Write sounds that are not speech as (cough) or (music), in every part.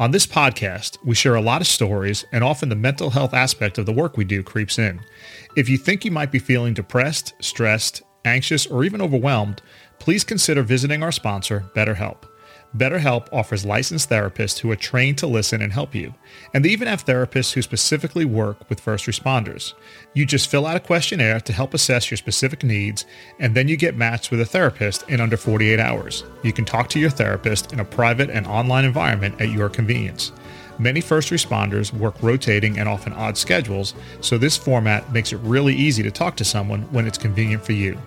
On this podcast, we share a lot of stories, and often the mental health aspect of the work we do creeps in. If you think you might be feeling depressed, stressed, anxious, or even overwhelmed, please consider visiting our sponsor, BetterHelp. BetterHelp offers licensed therapists who are trained to listen and help you. And they even have therapists who specifically work with first responders. You just fill out a questionnaire to help assess your specific needs, and then you get matched with a therapist in under 48 hours. You can talk to your therapist in a private and online environment at your convenience. Many first responders work rotating and often odd schedules, so this format makes it really easy to talk to someone when it's convenient for you.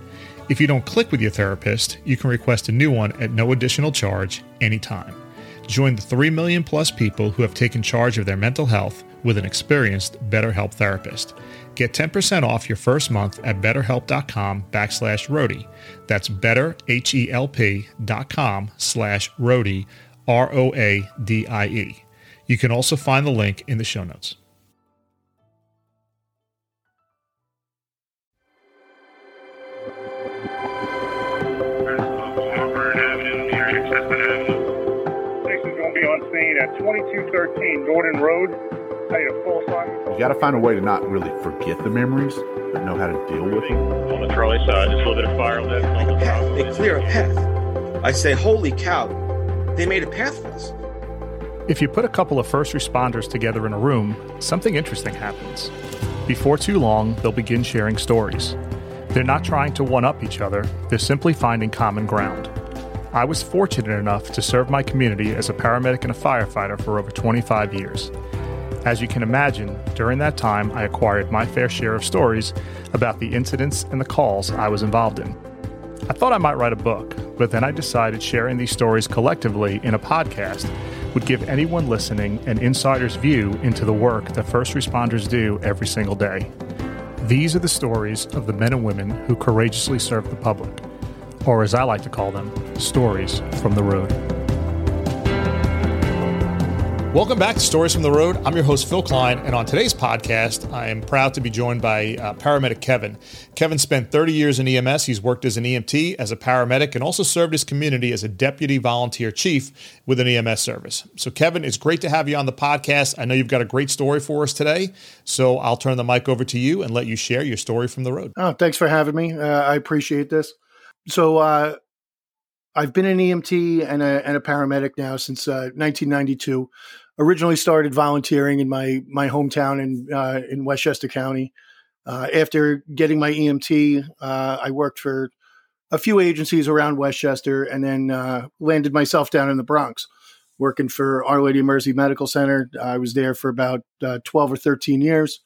If you don't click with your therapist, you can request a new one at no additional charge anytime. Join the 3 million plus people who have taken charge of their mental health with an experienced BetterHelp therapist. Get 10% off your first month at betterhelp.com backslash roadie. That's betterhelp.com slash roadie, R-O-A-D-I-E. You can also find the link in the show notes. Be at 2213 Gordon Road. Paid a full sign. You got to find a way to not really forget the memories, but know how to deal with them. On the trolley side, just a little bit of fire left on the path. top. They clear a path. I say, holy cow, they made a path for us. If you put a couple of first responders together in a room, something interesting happens. Before too long, they'll begin sharing stories. They're not trying to one up each other, they're simply finding common ground. I was fortunate enough to serve my community as a paramedic and a firefighter for over 25 years. As you can imagine, during that time, I acquired my fair share of stories about the incidents and the calls I was involved in. I thought I might write a book, but then I decided sharing these stories collectively in a podcast would give anyone listening an insider's view into the work that first responders do every single day. These are the stories of the men and women who courageously serve the public, or as I like to call them, stories from the road. Welcome back to Stories from the Road. I'm your host, Phil Klein, and on today's podcast, I am proud to be joined by uh, paramedic Kevin. Kevin spent 30 years in EMS. He's worked as an EMT, as a paramedic, and also served his community as a deputy volunteer chief with an EMS service. So, Kevin, it's great to have you on the podcast. I know you've got a great story for us today, so I'll turn the mic over to you and let you share your story from the road. Oh, thanks for having me. Uh, I appreciate this. So, uh, I've been an EMT and a, and a paramedic now since uh, 1992. Originally started volunteering in my my hometown in uh, in Westchester County. Uh, after getting my EMT, uh, I worked for a few agencies around Westchester, and then uh, landed myself down in the Bronx, working for Our Lady of Mercy Medical Center. I was there for about uh, 12 or 13 years,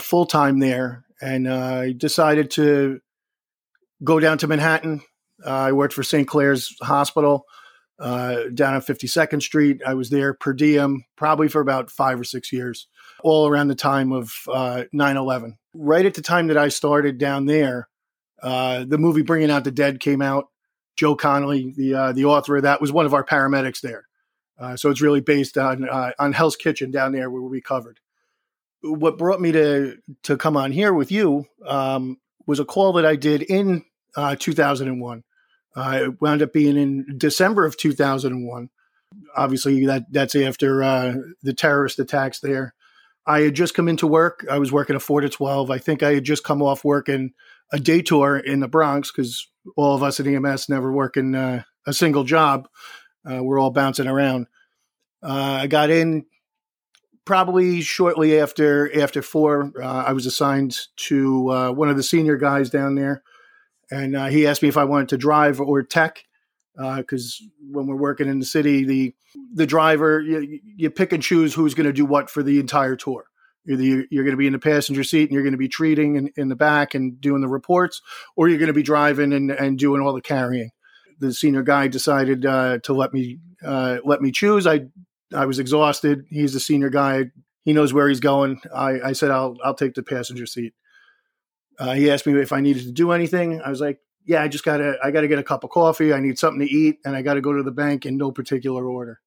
full time there, and I decided to go down to Manhattan, uh, I worked for St. Clare's Hospital uh, down on 52nd Street. I was there per diem probably for about five or six years, all around the time of uh, 9 11. Right at the time that I started down there, uh, the movie Bringing Out the Dead came out. Joe Connelly, the uh, the author of that, was one of our paramedics there. So it's really based on on Hell's Kitchen down there where we covered. What brought me to to come on here with you um, was a call that I did in 2001. Uh, it wound up being in December of 2001. Obviously, that that's after uh, the terrorist attacks there. I had just come into work. I was working a four to twelve. I think I had just come off working a day tour in the Bronx because all of us at EMS never working uh, a single job. Uh, we're all bouncing around. Uh, I got in probably shortly after after four. Uh, I was assigned to one of the senior guys down there and uh, he asked me if I wanted to drive or tech because uh, when we're working in the city, the the driver you, you pick and choose who's going to do what for the entire tour. Either you're going to be in the passenger seat and you're going to be treating in, in the back and doing the reports, or you're going to be driving and, and doing all the carrying. The senior guy decided uh, to let me uh, let me choose. I I was exhausted. He's the senior guy. He knows where he's going. I, I said I'll I'll take the passenger seat. Uh, he asked me if I needed to do anything. I was like, "Yeah, I just gotta, I gotta get a cup of coffee. I need something to eat, and I gotta go to the bank in no particular order."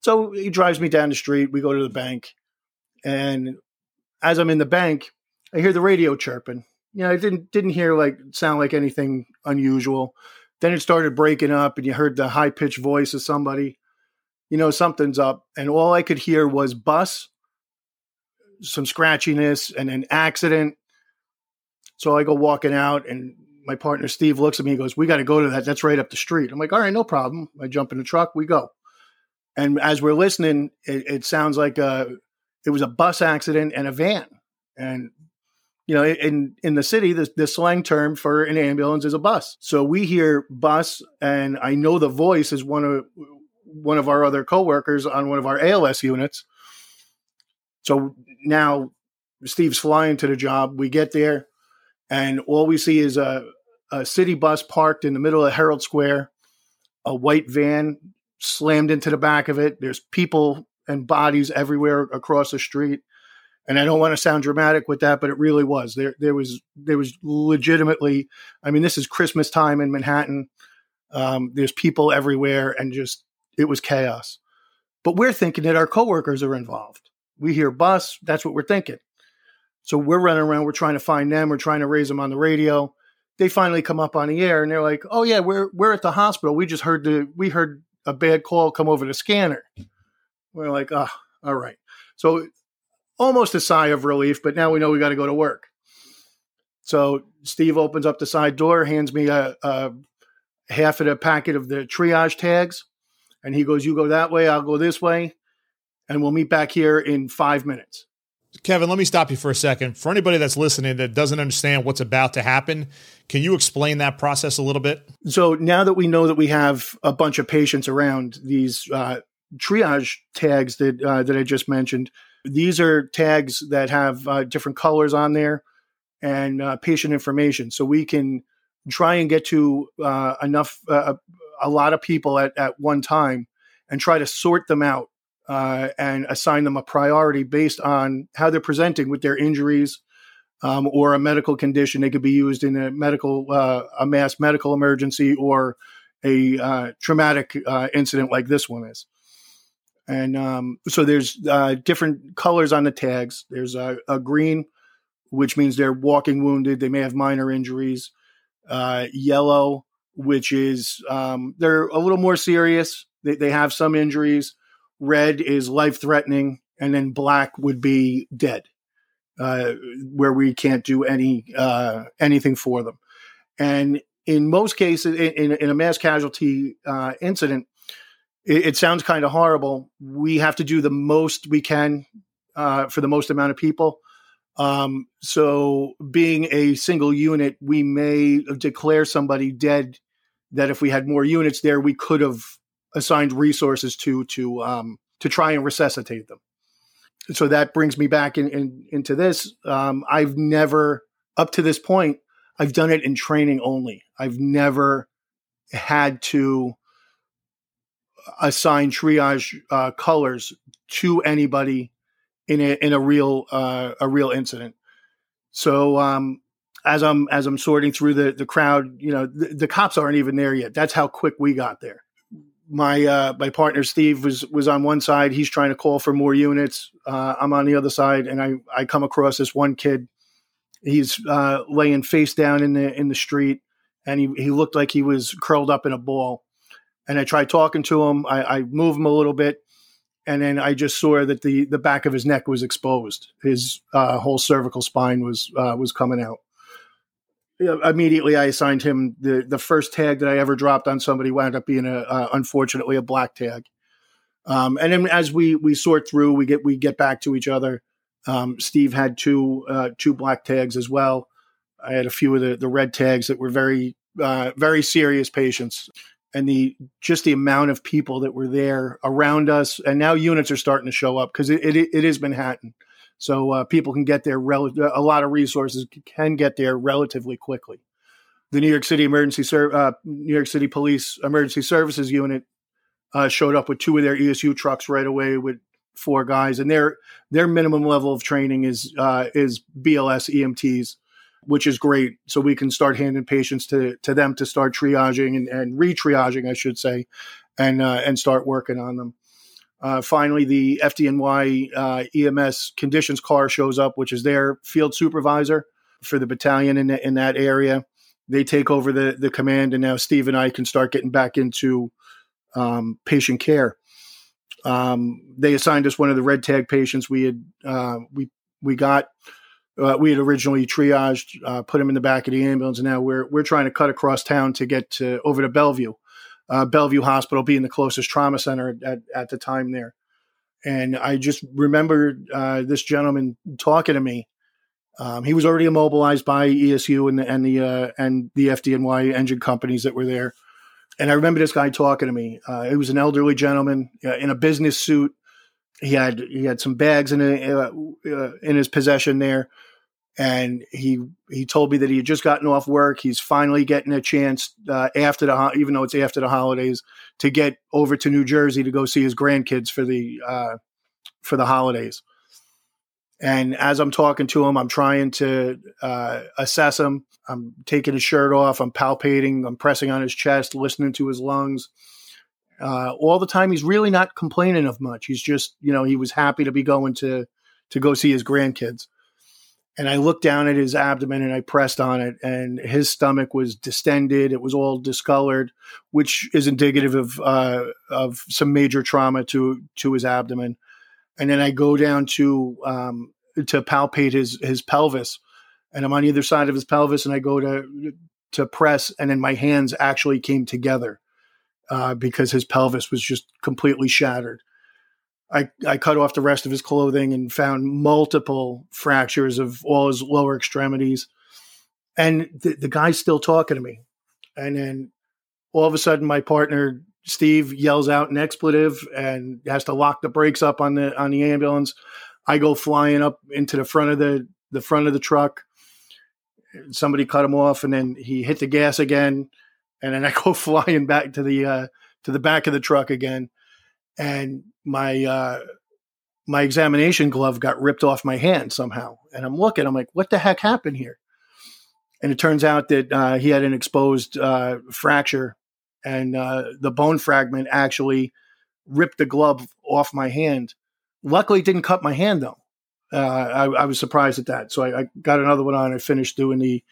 So he drives me down the street. We go to the bank, and as I'm in the bank, I hear the radio chirping. You know, I didn't didn't hear like sound like anything unusual. Then it started breaking up, and you heard the high pitched voice of somebody. you know something's up. And all I could hear was bus, some scratchiness, and an accident. So I go walking out, and my partner Steve looks at me and goes, We got to go to that. That's right up the street. I'm like, All right, no problem. I jump in the truck, we go. And as we're listening, it, it sounds like a, it was a bus accident and a van. And you know, in in the city, the, the slang term for an ambulance is a bus. So we hear bus, and I know the voice is one of one of our other coworkers on one of our ALS units. So now Steve's flying to the job. We get there, and all we see is a, a city bus parked in the middle of Herald Square, a white van slammed into the back of it. There's people and bodies everywhere across the street and I don't want to sound dramatic with that, but it really was. There, there was, there was legitimately. I mean, this is Christmas time in Manhattan. Um, there's people everywhere, and just it was chaos. But we're thinking that our coworkers are involved. We hear bus. That's what we're thinking. So we're running around. We're trying to find them. We're trying to raise them on the radio. They finally come up on the air, and they're like, "Oh yeah, we're we're at the hospital. We just heard the we heard a bad call come over the scanner." We're like, "Oh, all right." So almost a sigh of relief, but now we know we got to go to work. So Steve opens up the side door, hands me a, a half of the packet of the triage tags, and he goes, "You go that way, I'll go this way, and we'll meet back here in five minutes." Kevin, let me stop you for a second. For anybody that's listening that doesn't understand what's about to happen, can you explain that process a little bit? So now that we know that we have a bunch of patients around these uh, triage tags that uh, that I just mentioned, these are tags that have uh, different colors on there and uh, patient information. So we can try and get to uh, enough, uh, a lot of people at, at one time and try to sort them out uh, and assign them a priority based on how they're presenting with their injuries um, or a medical condition. They could be used in a medical, uh, a mass medical emergency or a traumatic incident like this one is. And um, so there's uh, different colors on the tags. There's a, a, green, which means they're walking wounded. They may have minor injuries. Uh, yellow, which is um, they're a little more serious. They, they have some injuries. Red is life threatening, and then black would be dead, uh, where we can't do any uh, anything for them. And in most cases, in, in a mass casualty uh, incident, it, it sounds kind of horrible. We have to do the most we can uh, for the most amount of people. Um, so, being a single unit, we may declare somebody dead. That if we had more units there, we could have assigned resources to to um, to try and resuscitate them. So that brings me back in, in into this. Um, I've never, up to this point, I've done it in training only. I've never had to assign triage uh, colors to anybody in a in a real uh, a real incident. So um, as I'm as I'm sorting through the the crowd, you know, the, the, cops aren't even there yet. That's how quick we got there. My uh, my partner Steve was was on one side. He's trying to call for more units. Uh, I'm on the other side, and I I come across this one kid. He's uh, laying face down in the in the street, and he he looked like he was curled up in a ball and I tried talking to him. I, I moved him a little bit, and then I just saw that the the back of his neck was exposed. His uh, whole cervical spine was uh, was coming out. Immediately, I assigned him the the first tag that I ever dropped on somebody wound up being a uh, unfortunately a black tag. Um, and then as we we sort through, we get we get back to each other. Um, Steve had two uh, two black tags as well. I had a few of the the red tags that were very uh, very serious patients and the just the amount of people that were there around us and now units are starting to show up because it, it, it, is manhattan so uh, people can get there rel- a lot of resources can get there relatively quickly the new york city emergency Ser- uh, new york city police emergency services unit uh, showed up with two of their esu trucks right away with four guys and their their minimum level of training is uh, is bls emts which is great. So we can start handing patients to to them to start triaging and, and re-triaging, I should say, and uh, and start working on them. Uh, finally, the FDNY uh, EMS conditions car shows up, which is their field supervisor for the battalion in, in that area. They take over the the command, and now Steve and I can start getting back into um, patient care. Um, they assigned us one of the red tag patients we had uh, we we got. Uh, we had originally triaged, uh, put him in the back of the ambulance, and now we're we're trying to cut across town to get to over to Bellevue, uh, Bellevue Hospital being the closest trauma center at, at the time there. And I just remember uh, this gentleman talking to me. Um, he was already immobilized by ESU and the and the uh, and the FDNY engine companies that were there. And I remember this guy talking to me. Uh, he was an elderly gentleman uh, in a business suit. He had he had some bags in a, uh, uh, in his possession there, and he he told me that he had just gotten off work. He's finally getting a chance uh, after the even though it's after the holidays to get over to New Jersey to go see his grandkids for the uh, for the holidays. And as I'm talking to him, I'm trying to uh, assess him. I'm taking his shirt off. I'm palpating. I'm pressing on his chest, listening to his lungs. Uh, all the time, he's really not complaining of much. He's just, you know, he was happy to be going to to go see his grandkids. And I looked down at his abdomen and I pressed on it, and his stomach was distended. It was all discolored, which is indicative of uh, of some major trauma to to his abdomen and then I go down to um, to palpate his his pelvis, and I'm on either side of his pelvis, and I go to to press, and then my hands actually came together uh, because his pelvis was just completely shattered. I, I cut off the rest of his clothing and found multiple fractures of all his lower extremities. And the, the guy's still talking to me. And then all of a sudden, my partner Steve yells out an expletive and has to lock the brakes up on the on the ambulance. I go flying up into the front of the the front of the truck. Somebody cut him off, and then he hit the gas again, and then I go (laughs) flying back to the uh, to the back of the truck again, and my uh, my examination glove got ripped off my hand somehow, and I'm looking, I'm like, what the heck happened here? And it turns out that uh, he had an exposed uh, fracture and uh, the bone fragment actually ripped the glove off my hand. Luckily, didn't cut my hand though. Uh, I, I, was surprised at that. So I, I, got another one on. I finished doing the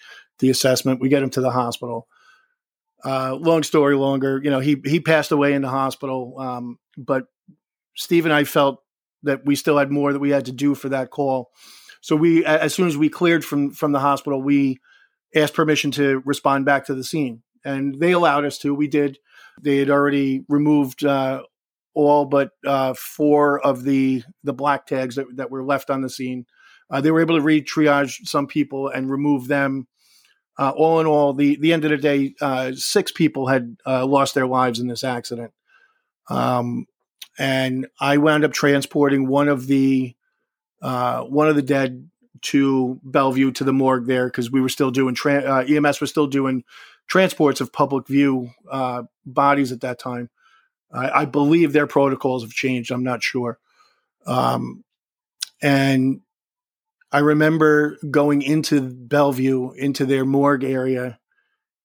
the assessment. We get him to the hospital. Uh, long story longer, you know, he he passed away in the hospital. Um, but Steve and I felt that we still had more that we had to do for that call. So we, as soon as we cleared from from the hospital, we asked permission to respond back to the scene and they allowed us to. We did. They had already removed uh, all but uh, four of the the black tags that, that were left on the scene. Uh, they were able to re-triage some people and remove them. Uh, all in all, the the end of the day, uh, six people had uh, lost their lives in this accident. Um, and I wound up transporting one of the one of the dead to Bellevue to the morgue there because we were still doing tra- EMS was still doing transports of public view uh, bodies at that time. I, I, believe their protocols have changed. I'm not sure. Um, and I remember going into Bellevue, into their morgue area,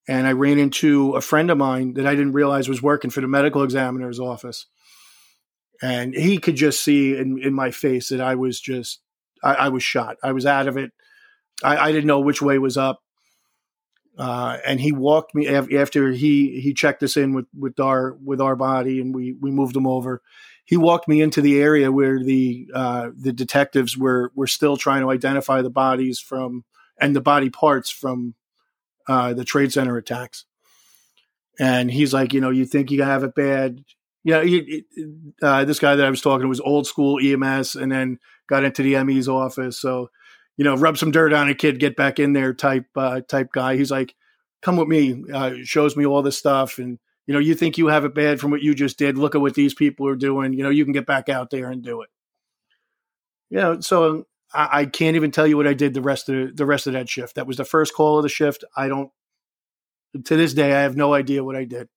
and I ran into a friend of mine that I didn't realize was working for the medical examiner's office. And he could just see in, in my face that I was just, I, I was shot. I was out of it. I, I didn't know which way was up. Uh, and he walked me after he he checked us in with with our with our body, and we we moved him over. He walked me into the area where the uh, the detectives were were still trying to identify the bodies from and the body parts from uh, the trade center attacks. And he's like, you know, you think you have it bad. You know, uh, this guy that I was talking to was old school EMS, and then got into the ME's office. So you know, rub some dirt on a kid, get back in there type uh, type guy. He's like, come with me, uh, shows me all this stuff, and you know, you think you have it bad from what you just did. Look at what these people are doing. You know, you can get back out there and do it. You know, so I, I can't even tell you what I did the rest of the rest of that shift. That was the first call of the shift. I don't. To this day, I have no idea what I did.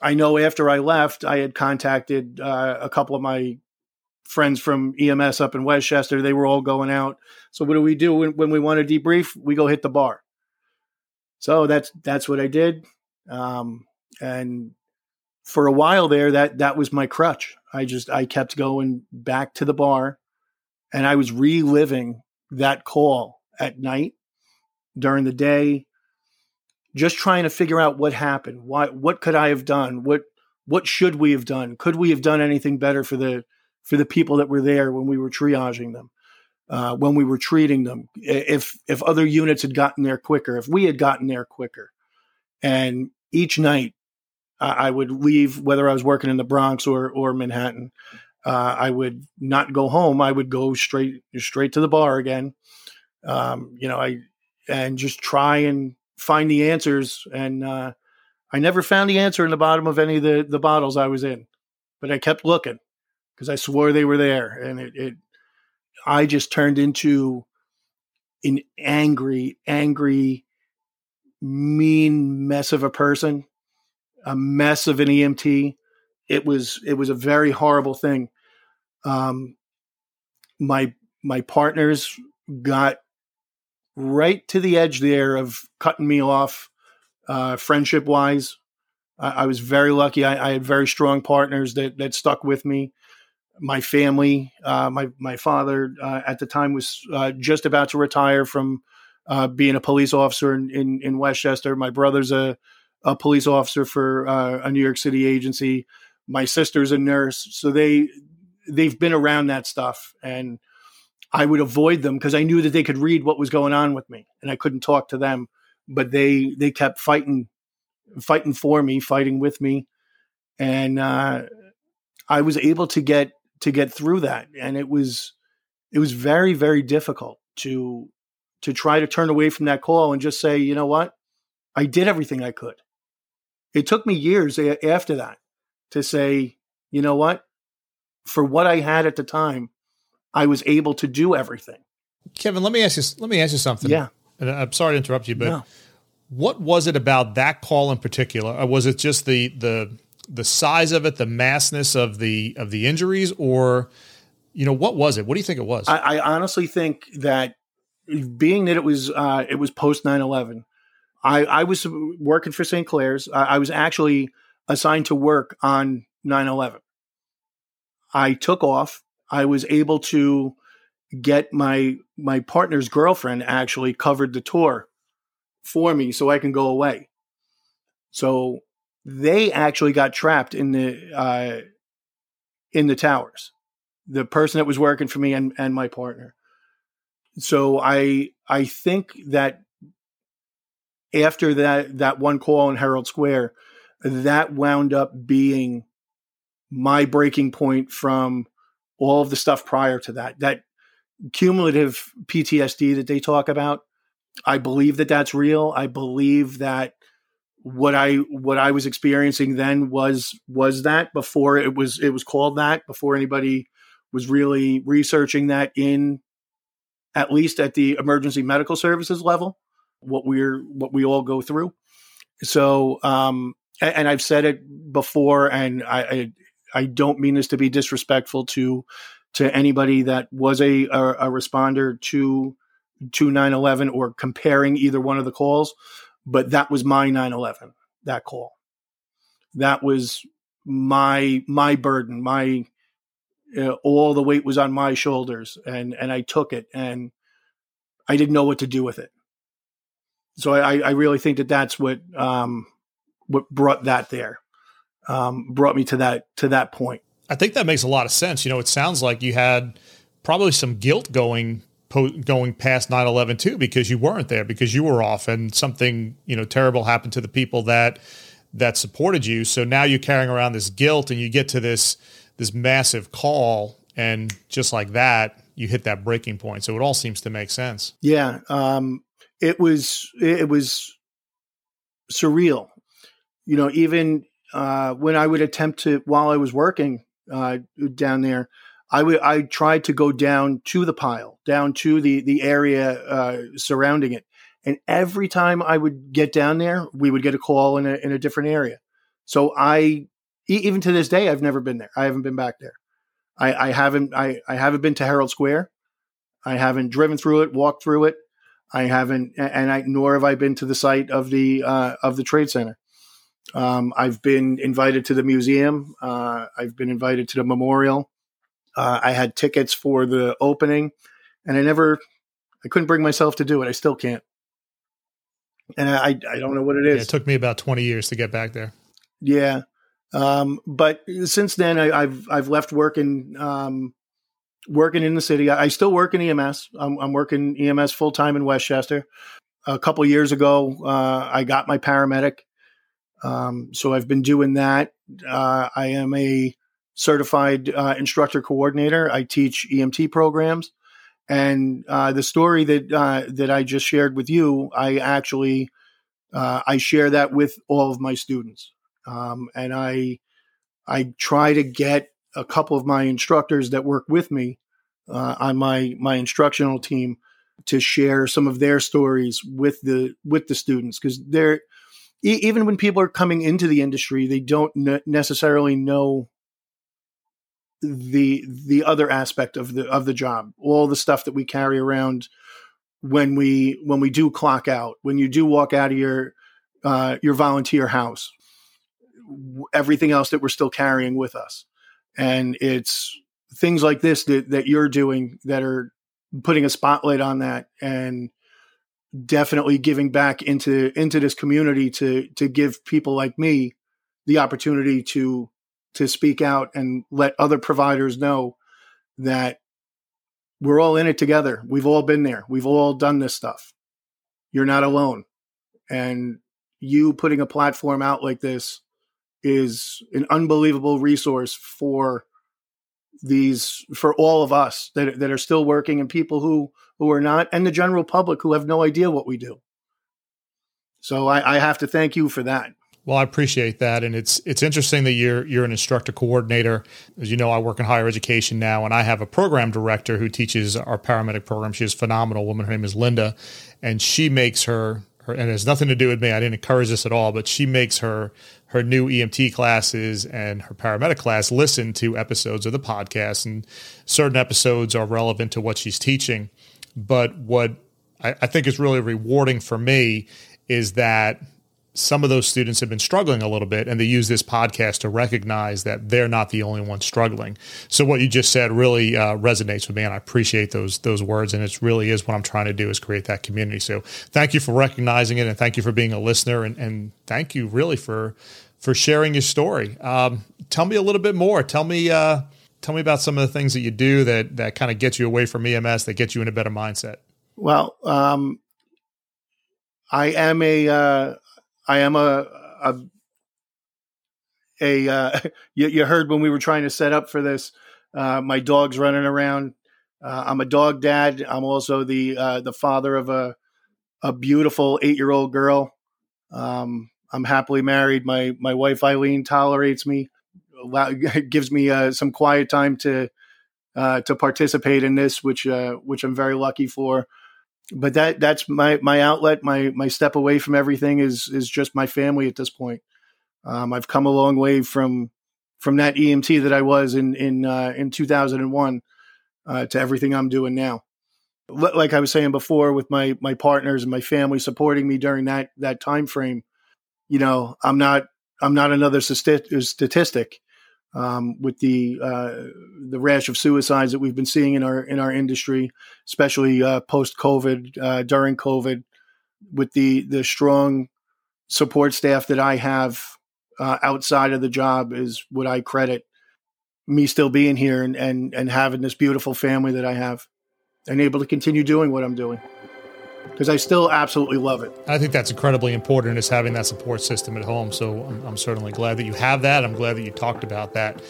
I know after I left, I had contacted uh, a couple of my friends from EMS up in Westchester. They were all going out. So what do we do when, when we want to debrief? We go hit the bar. So that's that's what I did. Um, and for a while there, that that was my crutch. I just I kept going back to the bar, and I was reliving that call at night, during the day, just trying to figure out what happened. Why? What could I have done? What what should we have done? Could we have done anything better for the for the people that were there when we were triaging them, uh, when we were treating them? If if other units had gotten there quicker, if we had gotten there quicker, and each night uh, I would leave, whether I was working in the Bronx or or Manhattan, uh, I would not go home. I would go straight straight to the bar again. Um, you know, I and just try and find the answers and uh, I never found the answer in the bottom of any of the, the bottles I was in, but I kept looking because I swore they were there. And it, it, I just turned into an angry, angry, mean mess of a person, a mess of an EMT. It was, it was a very horrible thing. Um, my, my partners got right to the edge there of cutting me off uh, friendship wise. I, I, was very lucky. I, I, had very strong partners that that stuck with me. My family, uh, my my father uh, at the time was uh, just about to retire from uh, being a police officer in, in, in, Westchester. My brother's a a police officer for uh, a New York City agency. My sister's a nurse, so they they've been around that stuff and. I would avoid them because I knew that they could read what was going on with me, and I couldn't talk to them but they they kept fighting fighting for me, fighting with me, and uh, I was able to get to get through that. And it was it was very very difficult to to try to turn away from that call and just say, you know what, I did everything I could. It took me years a- after that to say, you know what, for what I had at the time, I was able to do everything. Kevin, let me ask you. Let me ask you something. Yeah and I'm sorry to interrupt you, but no. what was it about that call in particular? Or was it just the the the size of it, the massness of the of the injuries, or you know what was it? What do you think it was? I, I honestly think that being that it was uh, it was post 9-11, I, I was working for St. Clare's. I, I was actually assigned to work on 9-11. I took off. I was able to get my my partner's girlfriend actually covered the tour for me so I can go away. So they actually got trapped in the uh, in the towers. The person that was working for me and, and my partner. So I I think that after that that one call in Herald Square, that wound up being my breaking point from all of the stuff prior to that. That cumulative PTSD that they talk about. I believe that that's real. I believe that what I what I was experiencing then was was that before it was it was called that before anybody was really researching that in at least at the emergency medical services level what we're what we all go through. So um and, and I've said it before and I, I I don't mean this to be disrespectful to to anybody that was a, a, a responder to to 9-11 or comparing either one of the calls but that was my 9-11 that call. That was my my burden my uh, all the weight was on my shoulders and and i took it and i didn't know what to do with it. So i i really think that that's what um what brought that there um brought me to that to that point. I think that makes a lot of sense. You know, it sounds like you had probably some guilt going going past 9/11 too because you weren't there because you were off and something, you know, terrible happened to the people that that supported you. So now you're carrying around this guilt and you get to this this massive call and just like that, you hit that breaking point. So it all seems to make sense. Yeah, um, it was it was surreal. You know, even uh, when I would attempt to while I was working uh, down there, I would I tried to go down to the pile, down to the the area uh, surrounding it, and every time I would get down there, we would get a call in a in a different area. So I even to this day, I've never been there. I haven't been back there. I, I haven't I, I haven't been to Herald Square. I haven't driven through it, walked through it. I haven't, and I nor have I been to the site of the uh, of the trade center. Um, I've been invited to the museum. Uh, I've been invited to the memorial. Uh, I had tickets for the opening, and I never, I couldn't bring myself to do it. I still can't, and I, I don't know what it is. Yeah, it took me about twenty years to get back there. Yeah, Um, but since then, I, have I've left working um, working in the city. I, I still work in EMS. I'm, I'm working EMS full time in Westchester. A couple years ago, uh, I got my paramedic, um, so I've been doing that. Uh, I am a certified uh, instructor coordinator. I teach EMT programs, and uh, the story that uh, that I just shared with you, I actually uh, I share that with all of my students, um, and I I try to get a couple of my instructors that work with me uh, on my my instructional team to share some of their stories with the with the students. Because they're even when people are coming into the industry they don't ne- necessarily know the the other aspect of the of the job. All the stuff that we carry around when we when we do clock out when you do walk out of your uh, your volunteer house everything else that we're still carrying with us. And it's things like this that, that you're doing that are putting a spotlight on that and definitely giving back into into this community to to give people like me the opportunity to to speak out and let other providers know that we're all in it together. We've all been there. We've all done this stuff. You're not alone. And you putting a platform out like this is an unbelievable resource for these for all of us that that are still working and people who who are not and the general public who have no idea what we do. So I, I have to thank you for that. Well, I appreciate that, and it's it's interesting that you're you're an instructor coordinator. As you know, I work in higher education now, and I have a program director who teaches our paramedic program. She's a phenomenal woman. Her name is Linda, and she makes her her, and it has nothing to do with me. I didn't encourage this at all, but she makes her her new EMT classes and her paramedic class listen to episodes of the podcast, and certain episodes are relevant to what she's teaching. But what I, I think is really rewarding for me is that some of those students have been struggling a little bit and they use this podcast to recognize that they're not the only ones struggling. So what you just said really uh, resonates with me and i appreciate those those words and it really is what i'm trying to do is create that community. So thank you for recognizing it and thank you for being a listener and, and thank you really for for sharing your story. Um, tell me a little bit more. Tell me uh, tell me about some of the things that you do that that kind of gets you away from ems that gets you in a better mindset. Well um, I am a uh, I am a a, a uh, (laughs) you, you, heard when we were trying to set up for this. Uh, my dog's running around. Uh, I'm a dog dad. I'm also the uh, the father of a a beautiful eight year old girl. Um, I'm happily married. My my wife Eileen tolerates me, (laughs) gives me uh, some quiet time to uh, to participate in this, which which I'm very lucky for but that that's my my outlet. My my step away from everything is is just my family at this point. Um, I've come a long way from from that EMT that I was in in uh, in 2001 uh, to everything I'm doing now. Like I was saying before, with my my partners and my family supporting me during that that time frame, you know, I'm not I'm not another statistic um, with the uh, the rash of suicides that we've been seeing in our in our industry, especially uh, post COVID, uh, during COVID, with the the strong support staff that I have uh, outside of the job is what I credit me still being here and, and and having this beautiful family that I have, and able to continue doing what I'm doing because I still absolutely love it. I think that's incredibly important is having that support system at home. So I'm, I'm certainly glad that you have that. I'm glad that you talked about that.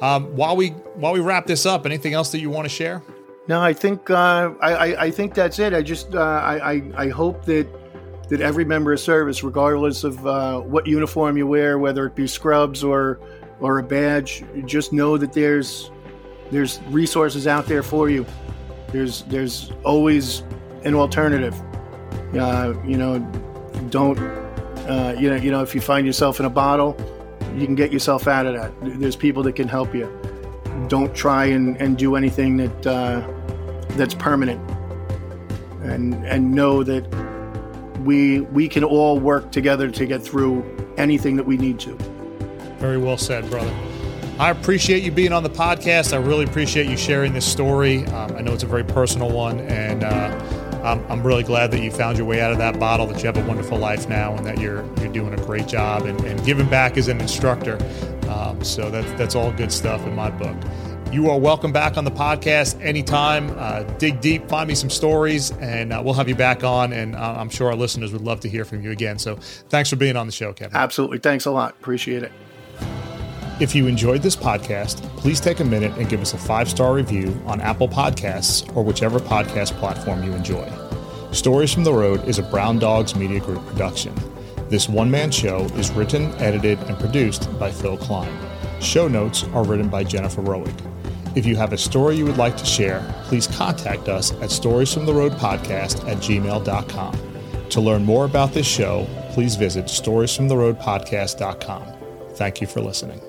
Um, while we while we wrap this up, anything else that you want to share? No, I think uh, I, I, I think that's it. I just uh, I, I, I hope that that every member of service, regardless of uh, what uniform you wear, whether it be scrubs or or a badge, just know that there's there's resources out there for you. There's there's always an alternative. Uh, you know, don't uh, you know you know if you find yourself in a bottle, you can get yourself out of that. There's people that can help you. Don't try and, and do anything that uh, that's permanent, and and know that we we can all work together to get through anything that we need to. Very well said, brother. I appreciate you being on the podcast. I really appreciate you sharing this story. Um, I know it's a very personal one, and uh, I'm, I'm really glad that you found your way out of that bottle, that you have a wonderful life now, and that you're you're doing a great job and, and giving back as an instructor. Um, so that's that's all good stuff in my book. You are welcome back on the podcast anytime. Uh, dig deep, find me some stories, and uh, we'll have you back on. And uh, I'm sure our listeners would love to hear from you again. So thanks for being on the show, Kevin. Absolutely. Thanks a lot. Appreciate it. If you enjoyed this podcast, please take a minute and give us a five star review on Apple Podcasts or whichever podcast platform you enjoy. Stories from the Road is a Brown Dogs Media Group production. This one man show is written, edited, and produced by Phil Klein. Show notes are written by Jennifer Roig. If you have a story you would like to share, please contact us at storiesfromtheroadpodcast at gmail.com. To learn more about this show, please visit storiesfromtheroadpodcast.com. Thank you for listening.